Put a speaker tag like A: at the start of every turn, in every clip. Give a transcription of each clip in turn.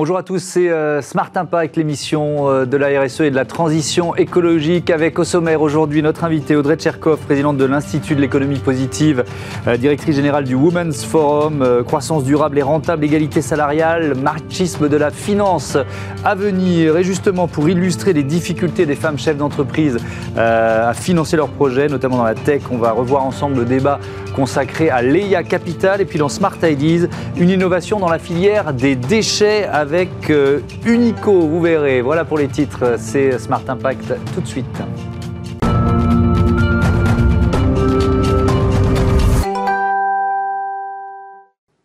A: Bonjour à tous, c'est euh, Smart Impact, l'émission euh, de la RSE et de la transition écologique avec au sommaire aujourd'hui notre invité Audrey Tcherkov, présidente de l'Institut de l'économie positive, euh, directrice générale du Women's Forum, croissance durable et rentable, égalité salariale, machisme de la finance à venir. Et justement pour illustrer les difficultés des femmes chefs d'entreprise à financer leurs projets, notamment dans la tech, on va revoir ensemble le débat consacré à l'EIA Capital et puis dans Smart Ideas, une innovation dans la filière des déchets euh, Unico, vous verrez. Voilà pour les titres, c'est Smart Impact tout de suite.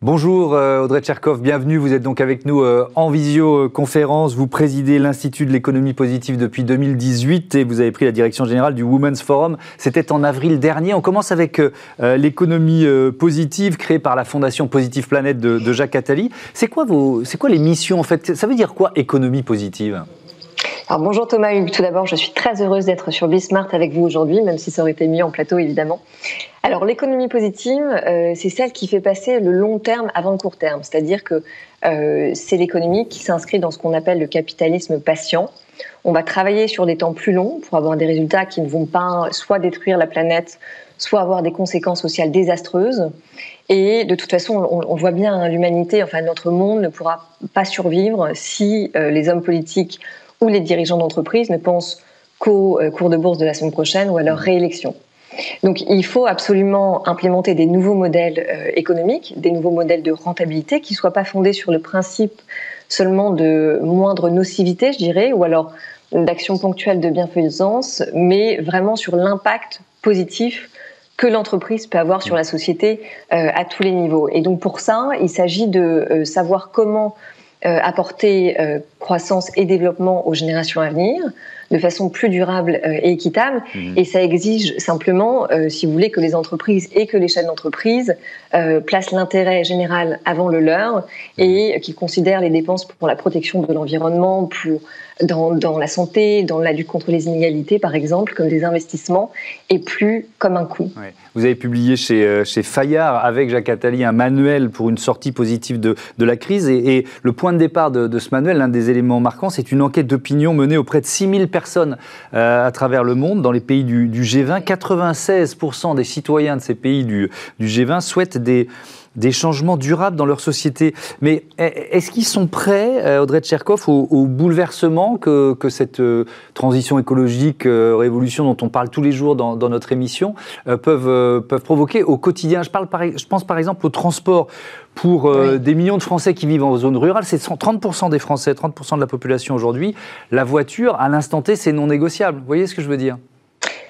A: Bonjour euh, Audrey Tcherkov, bienvenue. Vous êtes donc avec nous euh, en visioconférence. Vous présidez l'Institut de l'économie positive depuis 2018 et vous avez pris la direction générale du Women's Forum. C'était en avril dernier. On commence avec euh, l'économie positive créée par la Fondation Positive Planète de, Jacques Attali. C'est quoi, vos, c'est quoi les missions en fait? Ça veut dire quoi économie positive?
B: Alors bonjour Thomas Hugues, tout d'abord je suis très heureuse d'être sur Bismart avec vous aujourd'hui, même si ça aurait été mieux en plateau évidemment. Alors l'économie positive, euh, c'est celle qui fait passer le long terme avant le court terme, c'est-à-dire que euh, c'est l'économie qui s'inscrit dans ce qu'on appelle le capitalisme patient. On va travailler sur des temps plus longs pour avoir des résultats qui ne vont pas soit détruire la planète, soit avoir des conséquences sociales désastreuses. Et de toute façon, on, voit bien hein, l'humanité, enfin notre monde ne pourra pas survivre si euh, les hommes politiques ou les dirigeants d'entreprise ne pensent qu'au euh, cours de bourse de la semaine prochaine ou à leur réélection. Donc il faut absolument implémenter des nouveaux modèles euh, économiques, des nouveaux modèles de rentabilité qui ne soient pas fondés sur le principe seulement de moindre nocivité, je dirais, ou alors d'action ponctuelle de bienfaisance, mais vraiment sur l'impact positif que l'entreprise peut avoir sur la société euh, à tous les niveaux. Et donc pour ça, il s'agit de savoir comment apporter euh, croissance et développement aux générations à venir de façon plus durable euh, et équitable. Mhm. Et ça exige simplement, si vous voulez, que les entreprises et que les chefs d'entreprise placent l'intérêt général avant le leur et mhm. qu'ils considèrent les dépenses pour la protection de l'environnement, pour dans, dans, la santé, dans la lutte contre les inégalités, par exemple, comme des investissements, et plus comme un coût.
A: Vous avez publié chez, euh, chez Fayard, avec Jacques Attali, un manuel pour une sortie positive de, de la crise. Et, et, le point de départ de, de ce manuel, l'un des éléments marquants, c'est une enquête d'opinion menée auprès de 6000 personnes euh, à travers le monde, dans les pays du, du G20. 96% des citoyens de ces pays du G20 souhaitent des des changements durables dans leur société. Mais est-ce qu'ils sont prêts, euh, Audrey Tcherkov, au, bouleversement que, que cette euh, transition écologique, euh, révolution dont on parle tous les jours dans, notre émission, peuvent, peuvent provoquer au quotidien? Je, parle par, je pense par exemple au transport. Pour des millions de Français qui vivent en zone rurale, c'est 30% des Français, 30% de la population aujourd'hui. La voiture, à l'instant T, c'est non négociable. Vous voyez ce que je veux dire?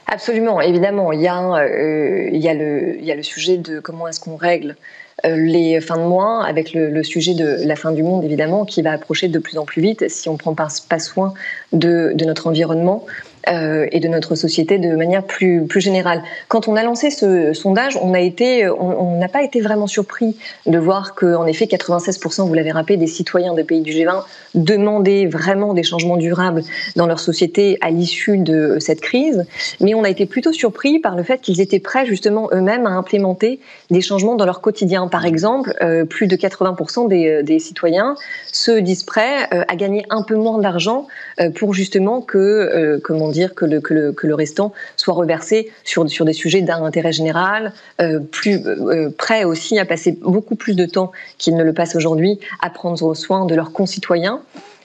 B: Absolument, évidemment. Il y, a, il, y a le, il y a le sujet de comment est-ce qu'on règle les fins de mois, avec le, sujet de la fin du monde évidemment, qui va approcher de plus en plus vite si on ne prend pas, soin de notre environnement. Euh, et de notre société de manière plus, plus générale. Quand on a lancé ce sondage, on a été, on n'a pas été vraiment surpris de voir que, en effet, 96%, vous l'avez rappelé, des citoyens des pays du G20 demandaient vraiment des changements durables dans leur société à l'issue de cette crise. Mais on a été plutôt surpris par le fait qu'ils étaient prêts justement eux-mêmes à implémenter des changements dans leur quotidien. Par exemple, euh, plus de 80% des, euh, des, citoyens se disent prêts à gagner un peu moins d'argent pour justement que, comment dire que le, que le, restant soit reversé sur, des sujets d'intérêt général, euh, plus euh, prêts aussi à passer beaucoup plus de temps qu'ils ne le passent aujourd'hui à prendre soin de leurs concitoyens.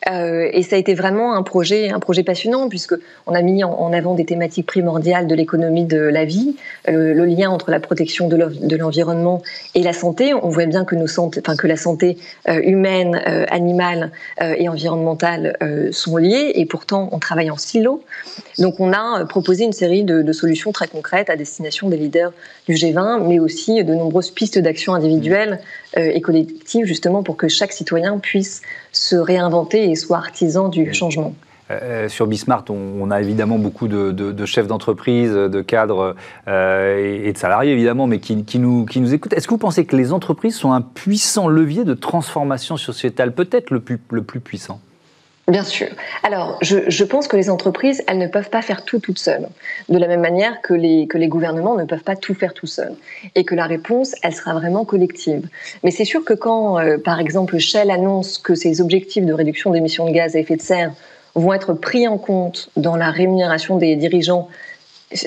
B: Euh, et ça a été vraiment un projet, un projet passionnant puisque on a mis en, avant des thématiques primordiales de l'économie de la vie, euh, le lien entre la protection de l'environnement et la santé. On voit bien que la santé euh, humaine, animale et environnementale sont liées et pourtant on travaille en silo. Donc on a proposé une série de, de, solutions très concrètes à destination des leaders du G20, mais aussi de nombreuses pistes d'action individuelles et collectives justement pour que chaque citoyen puisse se réinventer et soit artisan du changement.
A: Euh, sur Bismart, on, a évidemment beaucoup de, chefs d'entreprise, de cadres euh, et, de salariés évidemment, mais qui, nous, qui nous écoutent. Est-ce que vous pensez que les entreprises sont un puissant levier de transformation sociétale, peut-être le plus, le plus puissant?
B: Bien sûr. Alors, je, pense que les entreprises, elles ne peuvent pas faire tout toutes seules, de la même manière que les, que gouvernements ne peuvent pas tout faire tout seuls, et que la réponse, elle sera vraiment collective. Mais c'est sûr que quand, euh, par exemple, Shell annonce que ses objectifs de réduction d'émissions de gaz à effet de serre vont être pris en compte dans la rémunération des dirigeants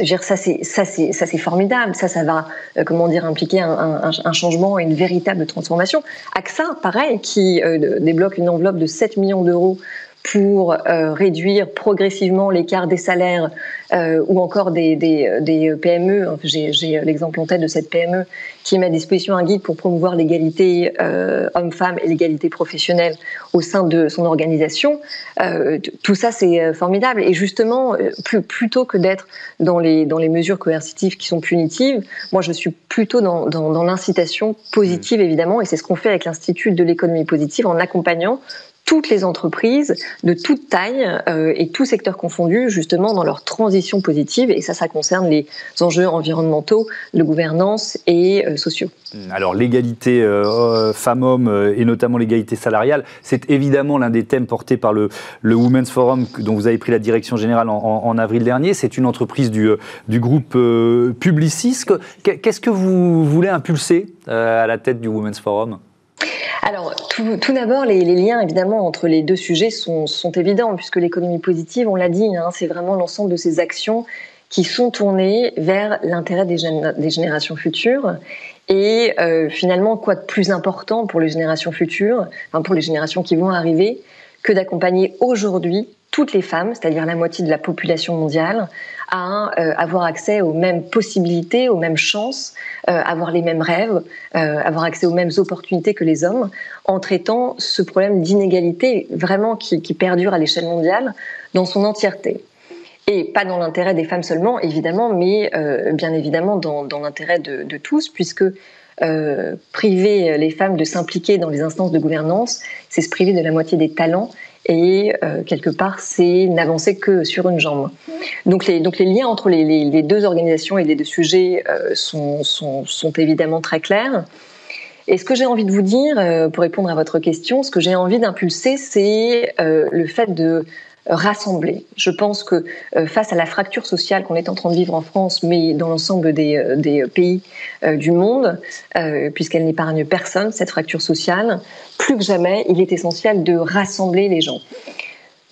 B: dire, ça c'est ça c'est ça c'est formidable. Ça ça va euh, comment dire impliquer un, un, un, changement, une véritable transformation. AXA, pareil, qui euh, débloque une enveloppe de 7 millions d'euros pour euh, réduire progressivement l'écart des salaires euh, ou encore des, des, des PME. J'ai l'exemple en tête de cette PME qui met à disposition un guide pour promouvoir l'égalité euh, homme-femme et l'égalité professionnelle au sein de son organisation. Euh, tout ça, c'est formidable. Et justement, plus, plutôt que d'être dans les, dans les mesures coercitives qui sont punitives, moi, je suis plutôt dans, dans, dans l'incitation positive, mmh. évidemment, et c'est ce qu'on fait avec l'Institut de l'économie positive en accompagnant toutes les entreprises de toute taille euh, et tous secteurs confondus justement dans leur transition positive et ça ça concerne les enjeux environnementaux, de gouvernance et euh, sociaux.
A: Alors l'égalité euh, femmes-hommes et notamment l'égalité salariale, c'est évidemment l'un des thèmes portés par le, le Women's Forum dont vous avez pris la direction générale en, en, avril dernier. C'est une entreprise du, du groupe Publicis. Qu'est-ce que vous voulez impulser à la tête du Women's Forum?
B: Alors, tout, d'abord, les, liens évidemment entre les deux sujets sont, évidents, puisque l'économie positive, on l'a dit, hein, c'est vraiment l'ensemble de ces actions qui sont tournées vers l'intérêt des, générations futures. Et euh, finalement, quoi de plus important pour les générations futures, enfin pour les générations qui vont arriver, que d'accompagner aujourd'hui toutes les femmes, c'est-à-dire la moitié de la population mondiale, à euh, avoir accès aux mêmes possibilités, aux mêmes chances, euh, avoir les mêmes rêves, euh, avoir accès aux mêmes opportunités que les hommes, en traitant ce problème d'inégalité vraiment qui, perdure à l'échelle mondiale dans son entièreté. Et pas dans l'intérêt des femmes seulement, évidemment, mais bien évidemment dans, l'intérêt de, de, tous, puisque priver les femmes de s'impliquer dans les instances de gouvernance, c'est se priver de la moitié des talents et euh, quelque part c'est n'avancer que sur une jambe. Donc les, donc les liens entre les, les, deux organisations et les deux sujets euh, sont, sont, sont, évidemment très clairs. Et ce que j'ai envie de vous dire, euh, pour répondre à votre question, ce que j'ai envie d'impulser, c'est le fait de rassembler. Je pense que euh, face à la fracture sociale qu'on est en train de vivre en France, mais dans l'ensemble des, euh, des, pays euh, du monde, puisqu'elle n'épargne personne, cette fracture sociale, plus que jamais, il est essentiel de rassembler les gens.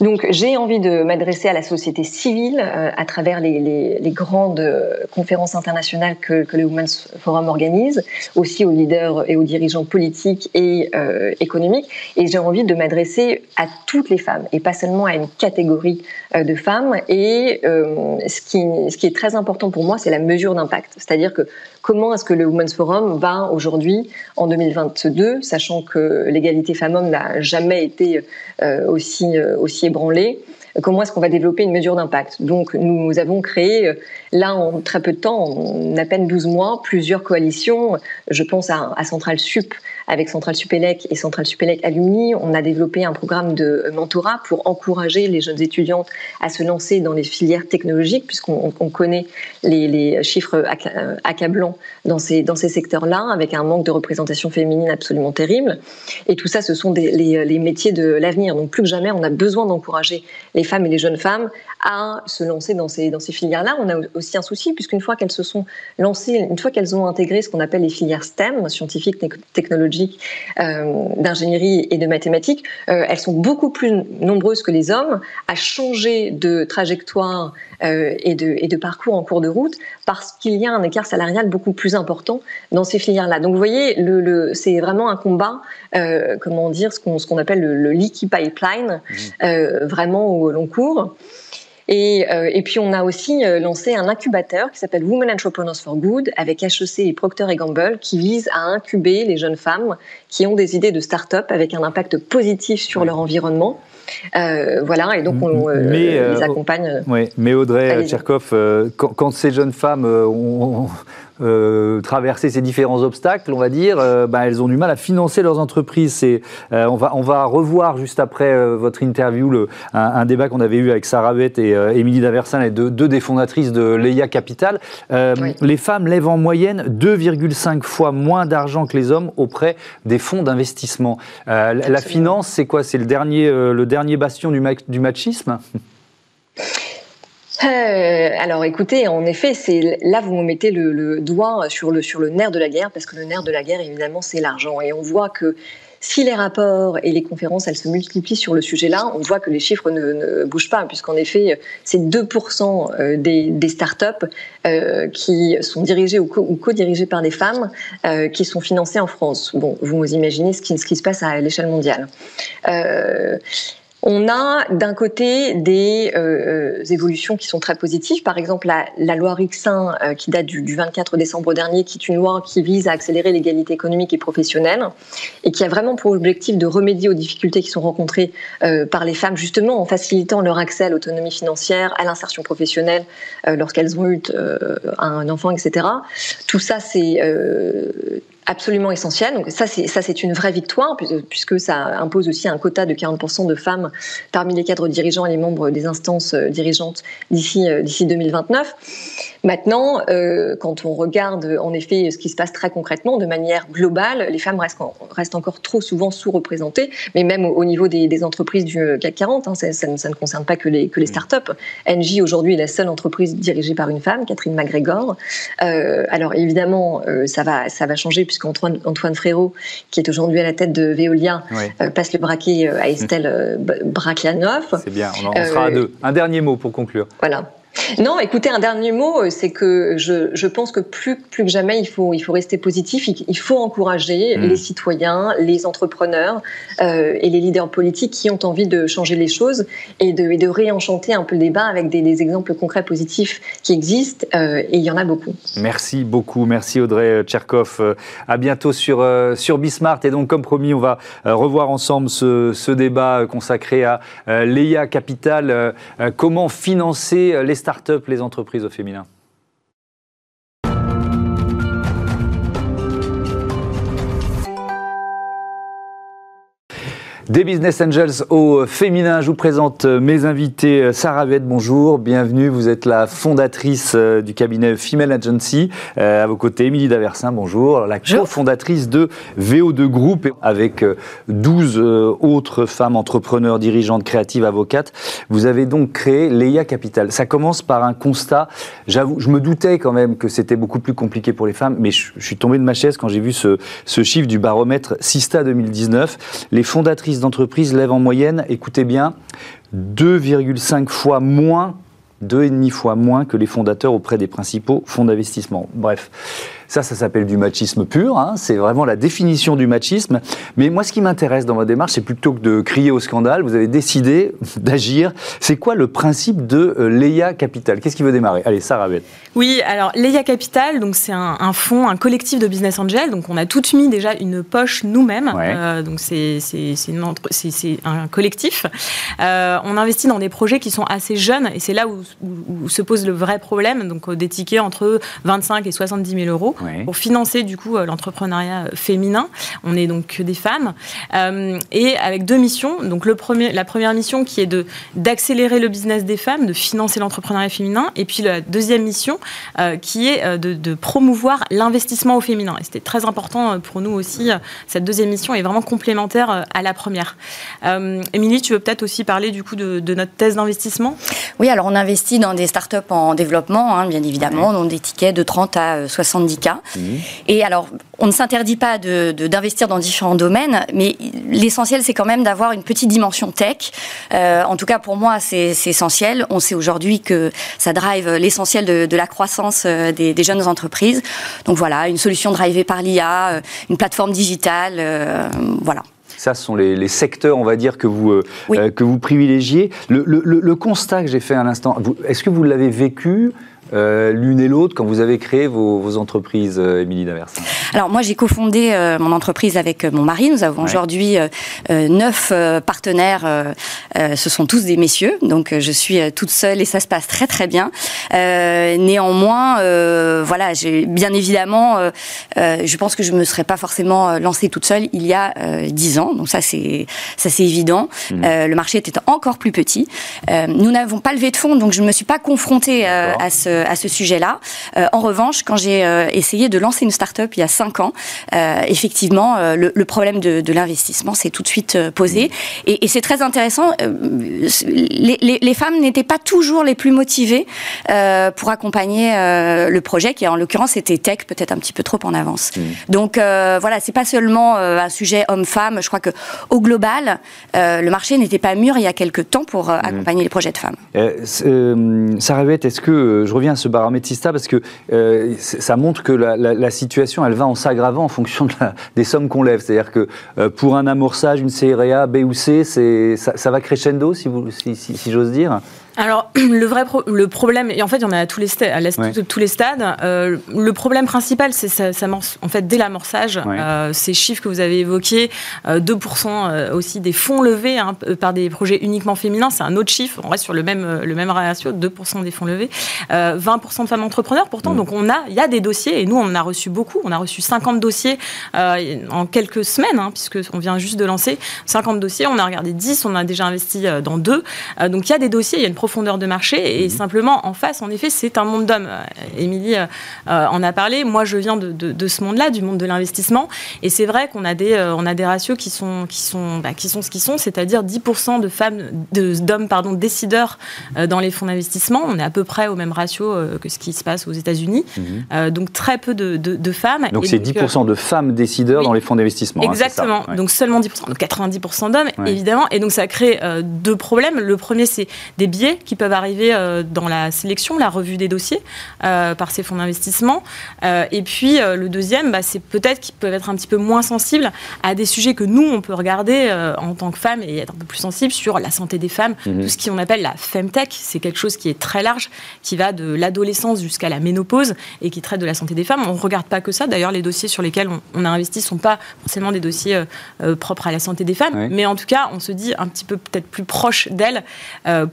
B: Donc j'ai envie de m'adresser à la société civile euh, à travers les, les, les, grandes euh, conférences internationales que, que, le Women's Forum organise, aussi aux leaders et aux dirigeants politiques et euh, économiques. Et j'ai envie de m'adresser à toutes les femmes et pas seulement à une catégorie euh, de femmes. Et ce, qui, ce qui est très important pour moi, c'est la mesure d'impact. C'est-à-dire que comment est-ce que le Women's Forum va aujourd'hui, en 2022, sachant que l'égalité femmes-hommes n'a jamais été aussi, aussi comment est-ce qu'on va développer une mesure d'impact? Donc nous avons créé, euh, là en très peu de temps, en à peine 12 mois, plusieurs coalitions. Je pense à, à Centrale Sup avec Centrale Supélec et Centrale Supélec Alumni. On a développé un programme de mentorat pour encourager les jeunes étudiantes à se lancer dans les filières technologiques, puisqu'on connaît les, chiffres accablants dans ces, dans ces secteurs-là, avec un manque de représentation féminine absolument terrible. Et tout ça, ce sont les, les métiers de l'avenir. Donc plus que jamais, on a besoin d'encourager les femmes et les jeunes femmes à se lancer dans ces, dans ces filières-là. On a aussi un souci, puisqu'une fois qu'elles se sont lancées, une fois qu'elles ont intégré ce qu'on appelle les filières STEM, scientifiques, technologiques, euh, d'ingénierie et de mathématiques, euh, elles sont beaucoup plus nombreuses que les hommes à changer de trajectoire euh, et, de, et de parcours en cours de route, parce qu'il y a un écart salarial beaucoup plus important dans ces filières-là. Donc vous voyez, le, le, c'est vraiment un combat, comment dire, ce qu'on, ce qu'on appelle le, le leaky pipeline, mmh. vraiment au long cours. Et, euh, et, puis on a aussi euh, lancé un incubateur qui s'appelle Women Entrepreneurs for Good avec HEC et Procter Gamble qui vise à incuber les jeunes femmes qui ont des idées de start-up avec un impact positif sur leur environnement. Euh, voilà, et donc on les accompagne.
A: Oui, mais Audrey Tcherkov, quand, quand, ces jeunes femmes ont, traverser ces différents obstacles, on va dire, bah, elles ont du mal à financer leurs entreprises. on, va, on va revoir juste après votre interview le, un, débat qu'on avait eu avec Sarah Bett et Émilie Daversin, les deux, deux, des fondatrices de Leia Capital. Les femmes lèvent en moyenne 2,5 fois moins d'argent que les hommes auprès des fonds d'investissement. la finance, c'est quoi? C'est le dernier, le dernier bastion du, du machisme?
B: euh, alors écoutez, en effet, c'est là vous me mettez le, doigt sur le, sur le nerf de la guerre, parce que le nerf de la guerre, évidemment, c'est l'argent. Et on voit que si les rapports et les conférences, elles se multiplient sur le sujet-là, on voit que les chiffres ne, bougent pas, puisqu'en effet, c'est 2% euh, des, startups euh, qui sont dirigées ou co-dirigées par des femmes qui sont financées en France. Bon, vous imaginez ce qui, se passe à l'échelle mondiale. On a d'un côté des euh, euh, évolutions qui sont très positives. Par exemple, la, loi Rixin, euh, qui date du, 24 décembre dernier, qui est une loi qui vise à accélérer l'égalité économique et professionnelle, et qui a vraiment pour objectif de remédier aux difficultés qui sont rencontrées par les femmes, justement en facilitant leur accès à l'autonomie financière, à l'insertion professionnelle, lorsqu'elles ont eu un enfant, etc. Tout ça, c'est absolument essentiel. Donc ça, c'est ça, c'est une vraie victoire puisque ça impose aussi un quota de 40% de femmes parmi les cadres dirigeants et les membres des instances euh, dirigeantes d'ici euh, d'ici 2029. Maintenant, euh, quand on regarde en effet ce qui se passe très concrètement, de manière globale, les femmes restent, restent encore trop souvent sous-représentées, mais même au, niveau des, entreprises du CAC 40, hein, ça, ne, concerne pas que les que les mm. startups. Engie aujourd'hui est la seule entreprise dirigée par une femme, Catherine McGregor. alors évidemment, ça va ça va changer puisqu'Antoine Antoine Frérot, qui est aujourd'hui à la tête de Veolia, euh, passe le braquet euh, à Estelle Braclianoff.
A: C'est bien, on, en, sera à deux. Un dernier mot pour conclure.
B: Voilà. Non, écoutez, un dernier mot, euh, c'est que je, je, pense que plus, plus que jamais, il faut, il faut rester positif, il, faut encourager mm. les citoyens, les entrepreneurs euh, et les leaders politiques qui ont envie de changer les choses et de, et de réenchanter un peu le débat avec des, des exemples concrets positifs qui existent, euh, et il y en a beaucoup.
A: Merci beaucoup, merci Audrey Tcherkov. À bientôt sur, euh, sur Bismart, et donc comme promis, on va revoir ensemble ce, ce débat consacré à l'EIA Capital, comment financer les start-up, les entreprises au féminin Des Business Angels au féminin, je vous présente mes invités. Sarah Vette, bonjour, bienvenue. Vous êtes la fondatrice euh, du cabinet Female Agency. Euh, à vos côtés, Émilie Daversin, bonjour. La co-fondatrice de VO2 Group avec 12 euh, autres femmes entrepreneurs, dirigeantes, créatives, avocates. Vous avez donc créé Leia Capital. Ça commence par un constat. J'avoue, je me doutais quand même que c'était beaucoup plus compliqué pour les femmes, mais je, suis tombé de ma chaise quand j'ai vu ce, ce chiffre du baromètre Sista 2019. Les fondatrices d'entreprise lèvent en moyenne, écoutez bien, 2,5 fois moins, 2,5 fois moins que les fondateurs auprès des principaux fonds d'investissement. Bref. Ça, ça s'appelle du machisme pur. Hein. C'est vraiment la définition du machisme. Mais moi, ce qui m'intéresse dans votre démarche, c'est plutôt que de crier au scandale, vous avez décidé d'agir. C'est quoi le principe de euh, Leia Capital? Qu'est-ce qui veut démarrer? Allez, Sarah Beth.
C: Oui, alors Leia Capital, donc c'est un, fonds, un collectif de business angels. Donc on a tout mis déjà une poche nous-mêmes. Euh, donc c'est un collectif. Euh, on investit dans des projets qui sont assez jeunes et c'est là où, où, se pose le vrai problème. Donc des tickets entre 25 et 70 000 euros pour financer du coup euh, l'entrepreneuriat féminin. On est donc que des femmes euh, et avec deux missions. Donc le premier, la première mission qui est de d'accélérer le business des femmes, de financer l'entrepreneuriat féminin, et puis la deuxième mission euh, qui est de, promouvoir l'investissement au féminin. Et c'était très important pour nous aussi. Cette deuxième mission est vraiment complémentaire à la première. Émilie, tu veux peut-être aussi parler du coup de, notre thèse d'investissement?
D: Oui, alors on investit dans des startups en développement, hein, bien évidemment, dans des tickets de 30 à 70 Mhm. Et alors, on ne s'interdit pas d'investir de, dans différents domaines, mais l'essentiel, c'est quand même d'avoir une petite dimension tech. Euh, en tout cas, pour moi, c'est essentiel. On sait aujourd'hui que ça drive l'essentiel de, la croissance euh, des, jeunes entreprises. Donc voilà, une solution drivée par l'IA, euh, une plateforme digitale, voilà.
A: Ça, ce sont les, secteurs, on va dire, que vous, que vous privilégiez. Le, le constat que j'ai fait à l'instant, est-ce que vous l'avez vécu l'une et l'autre quand vous avez créé vos, entreprises, euh, Émilie Daversin
D: Alors moi j'ai cofondé mon entreprise avec mon mari. Nous avons aujourd'hui neuf partenaires. ce sont tous des messieurs, donc je suis toute seule et ça se passe très très bien. néanmoins, voilà, j'ai bien évidemment, je pense que je me serais pas forcément lancée toute seule il y a dix ans. Donc ça c'est ça c'est évident. Mmh. le marché était encore plus petit. nous n'avons pas levé de fonds, donc je ne me suis pas confrontée à ce, à ce sujet-là. en revanche, quand j'ai essayé de lancer une start-up il y a cinq ans, effectivement, le, problème de, l'investissement s'est tout de suite posé. Mmh. Et, c'est très intéressant. Les, femmes n'étaient pas toujours les plus motivées pour accompagner le projet, qui en l'occurrence était tech, peut-être un petit peu trop en avance. Mmh. Donc voilà, c'est pas seulement un sujet homme-femme. Je crois que au global, le marché n'était pas mûr il y a quelques temps pour mmh. accompagner les projets de femmes.
A: Euh, Sarah est-ce que euh, je reviens à ce barométrista parce que euh, ça montre que la, situation elle va en s'aggravant en fonction des sommes qu'on lève. C'est-à-dire que pour un amorçage, une CRA B ou C, ça, ça, va crescendo, si j'ose dire
C: alors, le vrai le problème, et en fait, il y en a à tous les, tous les stades. Euh, le problème principal, c'est ça, ça en fait, dès l'amorçage, euh, ces chiffres que vous avez évoqués, 2% euh, aussi des fonds levés hein, par des projets uniquement féminins, c'est un autre chiffre. On reste sur le même, le même ratio, 2% des fonds levés, 20% de femmes entrepreneurs. Pourtant, donc on a, il y a des dossiers, et nous, on en a reçu beaucoup. On a reçu 50 dossiers en quelques semaines, hein, puisque on vient juste de lancer 50 dossiers. On a regardé 10, on a déjà investi dans deux. donc, il y a des dossiers, il y a une profondeur de marché. Et mhm. simplement, en face, en effet, c'est un monde d'hommes. Euh, Émilie euh, euh, en a parlé. Moi, je viens de, de, ce monde-là, du monde de l'investissement. Et c'est vrai qu'on a des, on a des ratios qui sont, qui sont, bah, qui sont ce qu'ils sont, c'est-à-dire 10% de femmes, d'hommes, pardon, décideurs dans les fonds d'investissement. On est à peu près au même ratio que ce qui se passe aux États-Unis. Mhm. donc très peu de, de femmes.
A: Donc c'est 10% de femmes décideurs dans les fonds d'investissement.
C: Hein, Exactement. Donc seulement 10%, donc 90% d'hommes, évidemment. Et donc ça crée deux problèmes. Le premier, c'est des biais qui peuvent arriver euh, dans la sélection, la revue des dossiers euh, par ces fonds d'investissement. Euh, et puis le deuxième, bah, c'est peut-être qu'ils peuvent être un petit peu moins sensibles à des sujets que nous, on peut regarder en tant que femmes et être un peu plus sensibles sur la santé des femmes, mhm. tout ce qu'on appelle la femtech. C'est quelque chose qui est très large, qui va de l'adolescence jusqu'à la ménopause et qui traite de la santé des femmes. On ne regarde pas que ça. D'ailleurs, les dossiers sur lesquels on, a investi ne sont pas forcément des dossiers propres à la santé des femmes, mais en tout cas, on se dit un petit peu peut-être plus proche d'elles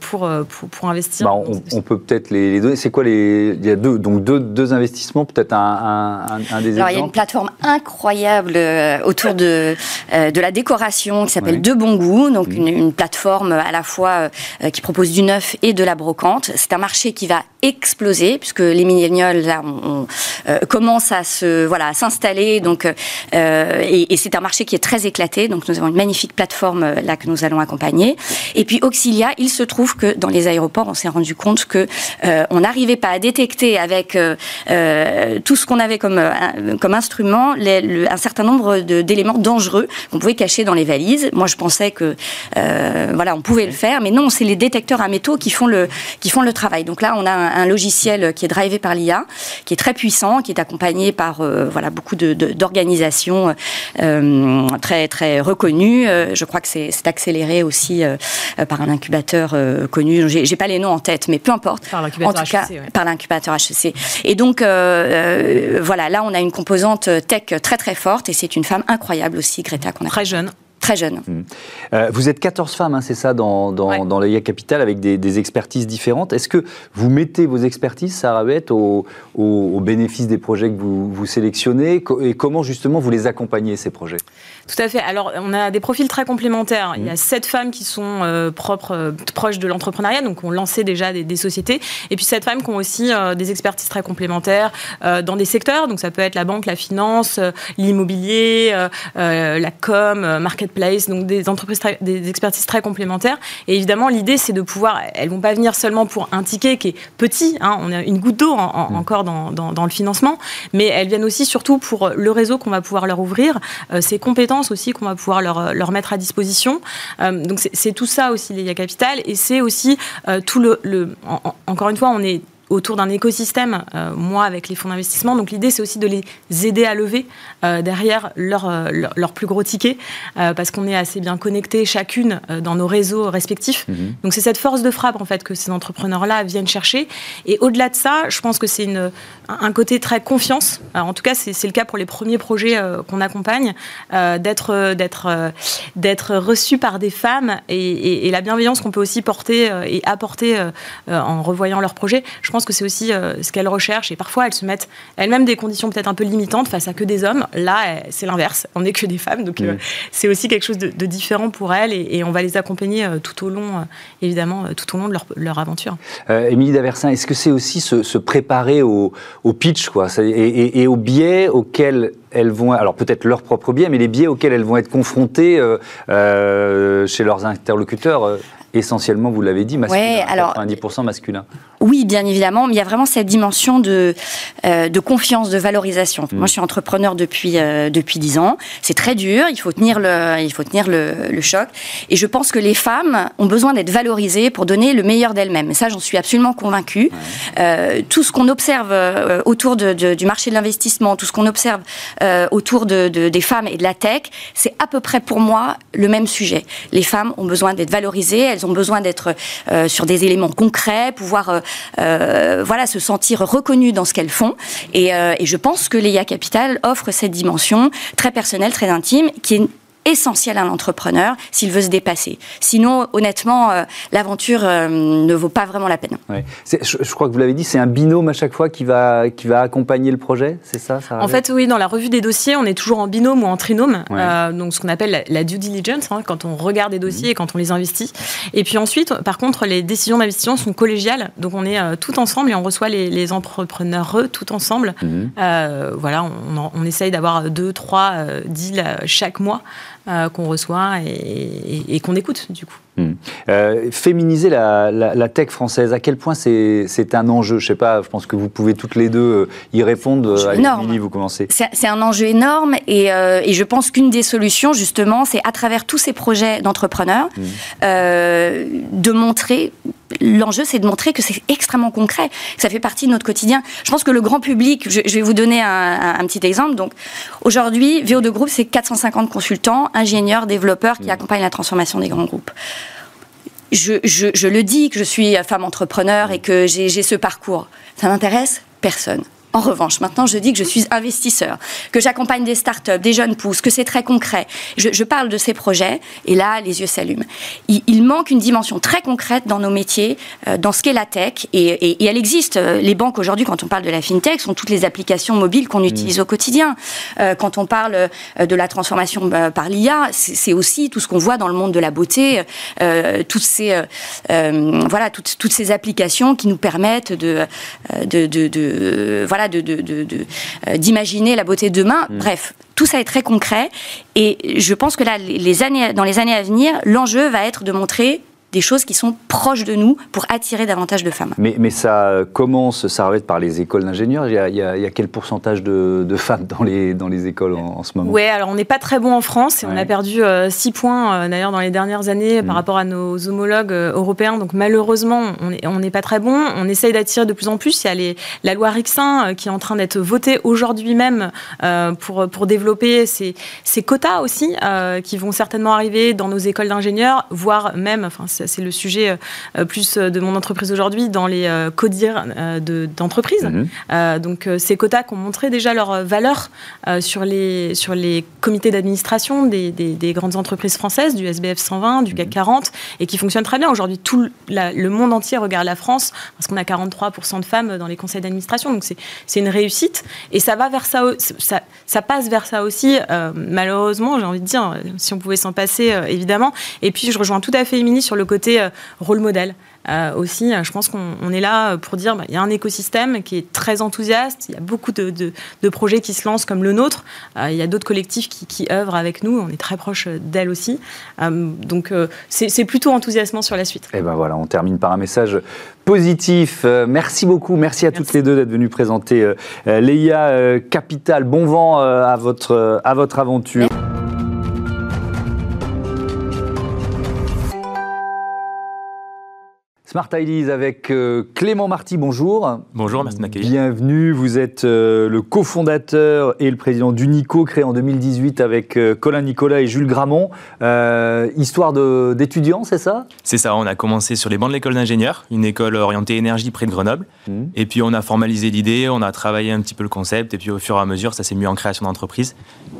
C: pour, pour, investir
A: bah, on, peut peut-être les, donner. C'est quoi les. Il y a deux, donc deux, deux investissements, peut-être un, un, des
D: Alors, il y a une plateforme incroyable euh, autour de, euh, de la décoration qui s'appelle De Bon Goût, donc mmh. une, plateforme à la fois euh, qui propose du neuf et de la brocante. C'est un marché qui va exploser puisque les millénials là on, commencent à se voilà à s'installer donc et, et c'est un marché qui est très éclaté donc nous avons une magnifique plateforme là que nous allons accompagner et puis Auxilia il se trouve que dans les aéroports, on s'est rendu compte que euh, on n'arrivait pas à détecter avec euh, euh, tout ce qu'on avait comme comme instrument un certain nombre d'éléments dangereux qu'on pouvait cacher dans les valises. Moi, je pensais que voilà, on pouvait le faire, mais non, c'est les détecteurs à métaux qui font le qui font le travail. Donc là, on a logiciel qui est drivé par l'IA, qui est très puissant, qui est accompagné par voilà beaucoup d'organisations très très reconnues. je crois que c'est accéléré aussi par un incubateur connu j'ai pas les noms en tête, mais peu importe.
C: Par l'incubateur HEC.
D: Par l'incubateur HEC. Et donc, euh, euh, voilà, là, on a une composante tech très très forte et c'est une femme incroyable aussi, Greta.
C: Qu'on a très jeune
D: très jeune.
A: Mmh. Euh, vous êtes 14 femmes, hein, c'est ça, dans, dans, dans l'IA Capital, avec des, expertises différentes. Est-ce que vous mettez vos expertises, Sarah Beth, au, au, bénéfice des projets que vous, vous sélectionnez? Et comment, justement, vous les accompagnez, ces projets?
C: Tout à fait. Alors, on a des profils très complémentaires. Il y a mmh. sept femmes qui sont euh, propres, euh, proches de l'entrepreneuriat, donc ont lancé déjà des, sociétés. Et puis sept femmes qui ont aussi euh, des expertises très complémentaires dans des secteurs. Donc, ça peut être la banque, la finance, l'immobilier, la com, marketplace. Donc, des entreprises, des expertises très complémentaires. Et évidemment, l'idée, c'est de pouvoir. Elles vont pas venir seulement pour un ticket qui est petit. Hein, on a une goutte d'eau mmh. encore dans, dans, le financement, mais elles viennent aussi surtout pour le réseau qu'on va pouvoir leur ouvrir, ces compétences aussi qu'on va pouvoir leur, leur, mettre à disposition. Euh, donc c'est tout ça aussi l'IA Capital et c'est aussi euh, tout le, le encore une fois on est autour d'un écosystème, moi avec les fonds d'investissement. Donc l'idée, c'est aussi de les aider à lever derrière leur, leur, plus gros ticket, parce qu'on est assez bien connectés chacune dans nos réseaux respectifs. Mhm. Donc c'est cette force de frappe en fait que ces entrepreneurs-là viennent chercher. Et au-delà de ça, je pense que c'est un côté très confiance. en tout cas, c'est le cas pour les premiers projets qu'on accompagne, d'être d'être d'être reçu par des femmes et, et la bienveillance qu'on peut aussi porter et apporter en revoyant leurs projets. Je pense que c'est aussi ce qu'elles recherchent et parfois elles se mettent elles-mêmes des conditions peut-être un peu limitantes face à que des hommes. Là, c'est l'inverse. On n'est que des femmes, donc c'est aussi quelque chose de, différent pour elles et, on va les accompagner tout au long, évidemment, tout au long de leur, leur aventure.
A: Émilie Daversin, est-ce que c'est aussi se, préparer au, pitch quoi, et, et, aux biais auxquels elles vont, alors peut-être leurs propres biais, mais les biais auxquels elles vont être confrontées euh, euh, chez leurs interlocuteurs euh, essentiellement, vous l'avez dit, masculin, 90% masculin.
D: Oui, bien évidemment, mais il y a vraiment cette dimension de, euh, de confiance, de valorisation. Mm. Moi, je suis entrepreneur depuis euh, depuis dix ans. C'est très dur. Il faut tenir le il faut tenir le, le, choc. Et je pense que les femmes ont besoin d'être valorisées pour donner le meilleur d'elles-mêmes. Et ça, j'en suis absolument convaincue. Euh, tout ce qu'on observe autour de, de, du marché de l'investissement, tout ce qu'on observe autour de, des femmes et de la tech, c'est à peu près pour moi le même sujet. Les femmes ont besoin d'être valorisées. Elles ont besoin d'être sur des éléments concrets, pouvoir euh, voilà, se sentir reconnues dans ce qu'elles font. Et, euh, et je pense que l'EIA Capital offre cette dimension très personnelle, très intime, qui est essentiel à l'entrepreneur s'il veut se dépasser. Sinon, honnêtement, euh, l'aventure euh, ne vaut pas vraiment la peine.
A: Je, crois que vous l'avez dit, c'est un binôme à chaque fois qui va, qui va accompagner le projet, c'est ça,
C: En fait, oui, dans la revue des dossiers, on est toujours en binôme ou en trinôme, euh, donc ce qu'on appelle la, due diligence, hein, quand on regarde des dossiers mmh. et quand on les investit. Et puis ensuite, par contre, les décisions d'investissement sont collégiales, donc on est tout ensemble et on reçoit les, entrepreneurs tout ensemble. Mmh. voilà, on, on essaye d'avoir deux, trois deals chaque mois. Euh, qu'on reçoit et, qu'on écoute du coup.
A: Hmm. Euh, féminiser la, tech française, à quel point c'est un enjeu? Je sais pas, je pense que vous pouvez toutes les deux euh, y répondre. Allez, vous commencez.
D: C'est un enjeu énorme et, je pense qu'une des solutions, justement, c'est à travers tous ces projets d'entrepreneurs hmm. de montrer l'enjeu, c'est de montrer que c'est extrêmement concret, que ça fait partie de notre quotidien. Je pense que le grand public, je, vais vous donner un, petit exemple. Donc, aujourd'hui, VO2 Group, c'est 450 consultants, ingénieurs, développeurs qui mmh. accompagnent la transformation des grands groupes. Je, je le dis que je suis femme entrepreneur et que j'ai ce parcours. Ça n'intéresse personne. En revanche, maintenant, je dis que je suis investisseur, que j'accompagne des startups, des jeunes pousses, que c'est très concret. Je, parle de ces projets et là, les yeux s'allument. Il, manque une dimension très concrète dans nos métiers, euh, dans ce qu'est la tech, et, elle existe. Les banques aujourd'hui, quand on parle de la fintech, sont toutes les applications mobiles qu'on utilise mmh. au quotidien. Euh, quand on parle euh, de la transformation par l'IA, c'est aussi tout ce qu'on voit dans le monde de la beauté, toutes ces voilà toutes, toutes, ces applications qui nous permettent de, de, de, de voilà d'imaginer de, de, la beauté de demain. Mm. Bref, tout ça est très concret. Et je pense que là, les années, dans les années à venir, l'enjeu va être de montrer des choses qui sont proches de nous pour attirer davantage de femmes.
A: Mais, mais ça commence, ça va être par les écoles d'ingénieurs. Il, il, y a quel pourcentage de, de, femmes dans les, dans les écoles en, ce moment?
C: Oui, alors on n'est pas très bon en France et on a perdu 6 euh, points euh, d'ailleurs dans les dernières années par mm. rapport à nos homologues euh, européens. Donc malheureusement, on n'est pas très bon. On essaye d'attirer de plus en plus. Il y a les, la loi Rixin qui est en train d'être votée aujourd'hui même pour, pour développer ces, ces quotas aussi qui vont certainement arriver dans nos écoles d'ingénieurs, voire même, enfin, c'est le sujet euh, plus euh, de mon entreprise aujourd'hui, dans les euh, codires d'entreprise. Mhm. donc ces quotas qui ont montré déjà leur valeur sur, les, sur les comités d'administration des, des, grandes entreprises françaises, du SBF 120, du CAC 40, mhm. et qui fonctionnent très bien. Aujourd'hui, tout le monde entier regarde la France, parce qu'on a 43% de femmes dans les conseils d'administration, donc c'est une réussite. Et ça va vers ça, ça, ça passe vers ça aussi, malheureusement, j'ai envie de dire, si on pouvait s'en passer, évidemment. Et puis je rejoins tout à fait Émilie sur le côté euh, rôle modèle. Euh, aussi, je pense qu'on est là pour dire qu'il bah, y a un écosystème qui est très enthousiaste, il y a beaucoup de, de, projets qui se lancent comme le nôtre, euh, il y a d'autres collectifs qui, qui, œuvrent avec nous, on est très proche d'elles aussi. donc c'est plutôt enthousiasmant sur la suite.
A: Et ben voilà, on termine par un message positif. merci beaucoup, merci à toutes les deux d'être venues présenter Leia Capital. Bon vent à, votre, à votre aventure. Smart Ideas avec euh, Clément Marty, bonjour.
E: Bonjour, merci de m'accueillir.
A: Bienvenue, vous êtes euh, le cofondateur et le président d'Unico, créé en 2018 avec euh, Colin Nicolas et Jules Gramont. histoire d'étudiants, c'est ça?
E: C'est ça, on a commencé sur les bancs de l'école d'ingénieurs, une école orientée énergie près de Grenoble. Mmh. Et puis on a formalisé l'idée, on a travaillé un petit peu le concept, et puis au fur et à mesure, ça s'est mis en création d'entreprise.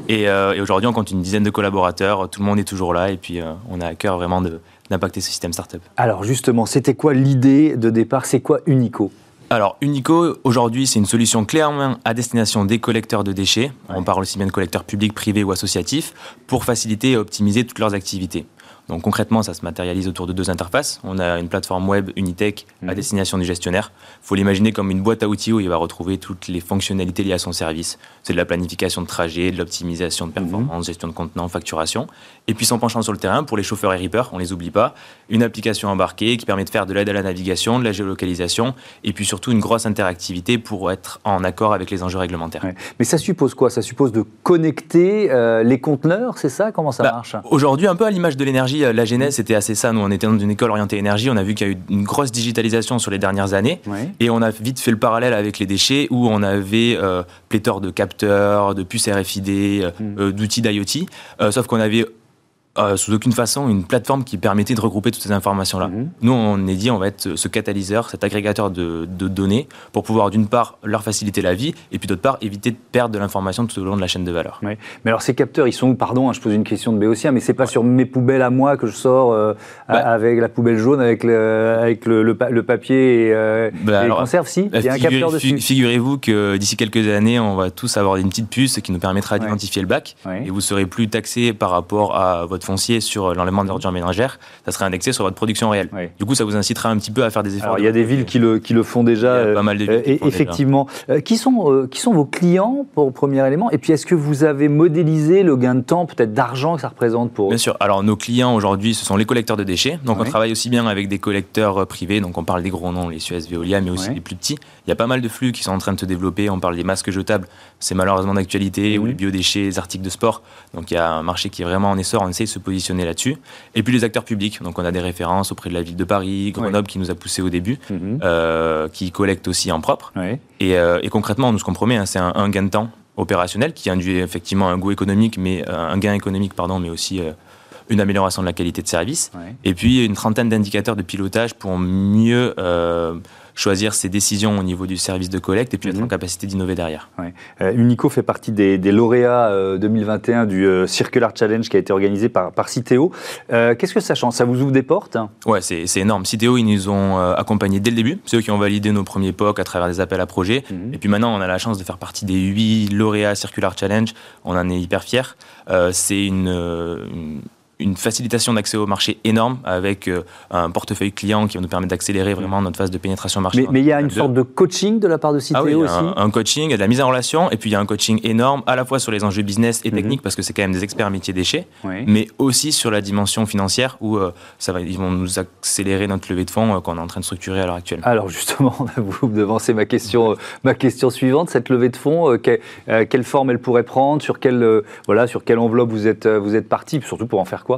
E: Et, et aujourd'hui, on compte une dizaine de collaborateurs, tout le monde est toujours là, et puis on a à cœur vraiment de d'impacter ce système startup.
A: Alors justement, c'était quoi l'idée de départ? C'est quoi Unico?
E: Alors, Unico, aujourd'hui, c'est une solution clairement à destination des collecteurs de déchets. On parle aussi bien de collecteurs publics, privés ou associatifs, pour faciliter et optimiser toutes leurs activités. Donc concrètement, ça se matérialise autour de deux interfaces. On a une plateforme web Unitech à mhm. destination du gestionnaire. Il faut l'imaginer comme une boîte à outils où il va retrouver toutes les fonctionnalités liées à son service. C'est de la planification de trajet, de l'optimisation de performance, mhm. gestion de contenant, facturation. Et puis sans penchant sur le terrain, pour les chauffeurs et rippers, on les oublie pas, une application embarquée qui permet de faire de l'aide à la navigation, de la géolocalisation, et puis surtout une grosse interactivité pour être en accord avec les enjeux réglementaires.
A: Mais ça suppose quoi? Ça suppose de connecter euh, les conteneurs, c'est ça? Comment ça bah, marche?
E: Aujourd'hui, un peu à l'image de l'énergie euh, la genèse, c'était assez ça. Nous, on était dans une école orientée énergie. On a vu qu'il y a eu une grosse digitalisation sur les dernières années. Et on a vite fait le parallèle avec les déchets où on avait euh, pléthore de capteurs, de puces RFID, euh, mm. d'outils d'IoT. sauf qu'on avait euh, sous aucune façon une plateforme qui permettait de regrouper toutes ces informations-là. Mhm. Nous, on est dit, on va être ce catalyseur, cet agrégateur de, données pour pouvoir, d'une part, leur faciliter la vie et puis d'autre part, éviter de perdre de l'information tout au long de la chaîne de valeur.
A: Mais alors, ces capteurs, ils sont où? Pardon, hein, je pose une question de Béotien, mais c'est pas sur mes poubelles à moi que je sors euh, bah. avec la poubelle jaune, avec le, avec le, papier et, euh, bah, les conserves, si
E: Il y a un capteur dessus. Figurez-vous que d'ici quelques années, on va tous avoir une petite puce qui nous permettra d'identifier le bac et vous serez plus taxé par rapport à votre foncier sur l'enlèvement de l'ordure ménagère, ça serait indexé sur votre production réelle. Du coup, ça vous incitera un petit peu à faire des efforts.
A: il y a des villes qui le, qui le font déjà.
E: pas mal de villes.
A: Euh, effectivement. Euh, qui, sont, euh, qui sont vos clients pour premier élément? Et puis, est-ce que vous avez modélisé le gain de temps, peut-être d'argent que ça représente pour eux?
E: Bien sûr. Alors, nos clients aujourd'hui, ce sont les collecteurs de déchets. Donc, on travaille aussi bien avec des collecteurs privés. Donc, on parle des gros noms, les Suez, Veolia, mais aussi des plus petits. Il y a pas mal de flux qui sont en train de se développer. On parle des masques jetables. C'est malheureusement d'actualité. Ou les biodéchets, les articles de sport. Donc, il y a un marché qui est vraiment en essor. On essaie de se positionner là-dessus. Et puis les acteurs publics. Donc on a des références auprès de la ville de Paris, Grenoble qui nous a poussé au début, mhm. euh, qui collecte aussi en propre. Euh, et, concrètement, nous ce qu'on promet, hein, c'est un, gain de temps opérationnel qui induit effectivement un goût économique, mais euh, un gain économique, pardon, mais aussi une amélioration de la qualité de service. Et puis une trentaine d'indicateurs de pilotage pour mieux choisir ses décisions au niveau du service de collecte et puis être mhm. en capacité d'innover derrière.
A: Euh, Unico fait partie des, lauréats 2021 euh, du euh, Circular Challenge qui a été organisé par, par Citeo. Qu'est-ce que ça change? Ça vous ouvre des portes
E: Ouais, c'est énorme. Citeo, ils nous ont accompagnés dès le début. C'est eux qui ont validé nos premiers POC à travers des appels à projets. Mhm. Et puis maintenant, on a la chance de faire partie des huit lauréats Circular Challenge. On en est hyper fiers. c'est une une facilitation d'accès au marché énorme avec euh, un portefeuille client qui va nous permettre d'accélérer vraiment notre phase de pénétration marché.
A: Mais, il y a une sorte de coaching de la part de Citeo ah aussi
E: un, un, coaching, il y a de la mise en relation et puis il y a un coaching énorme à la fois sur les enjeux business et mhm. techniques parce que c'est quand même des experts métiers déchets, mais aussi sur la dimension financière où euh, ça va, ils vont nous accélérer notre levée de fonds euh, qu'on est en train de structurer à l'heure actuelle.
A: Alors justement, vous me devancez ma question, ma question suivante, cette levée de fonds, quelle forme elle pourrait prendre, sur quelle, voilà, sur quelle enveloppe vous êtes, vous êtes parti, surtout pour en faire quoi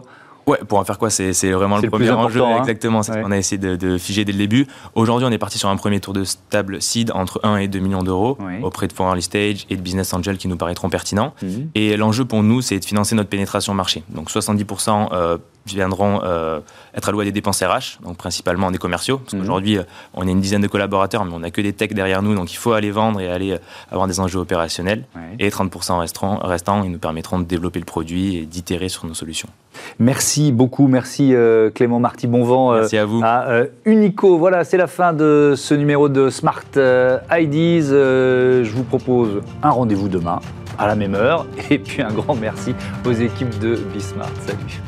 E: Ouais, pour en faire quoi C'est vraiment le, premier enjeu. Hein. Exactement, c'est ce qu'on a essayé de, figer dès le début. Aujourd'hui, on est parti sur un premier tour de stable seed entre 1 et 2 millions d'euros auprès de fonds early stage et de business angels qui nous paraîtront pertinents. Mhm. Et l'enjeu pour nous, c'est de financer notre pénétration marché. Donc 70% euh, viendront euh, être alloués à des dépenses RH, donc principalement des commerciaux. Parce mhm. qu'aujourd'hui, euh, on est une dizaine de collaborateurs, mais on n'a que des techs derrière nous, donc il faut aller vendre et aller avoir des enjeux opérationnels. Et 30% restants, restants, ils nous permettront de développer le produit et d'itérer sur nos solutions.
A: Merci beaucoup, merci euh, Clément Marty Bonvent.
E: Euh, merci à vous.
A: À euh, Unico. Voilà, c'est la fin de ce numéro de Smart IDs. je vous propose un rendez-vous demain à la même heure. Et puis un grand merci aux équipes de Bismart. Salut.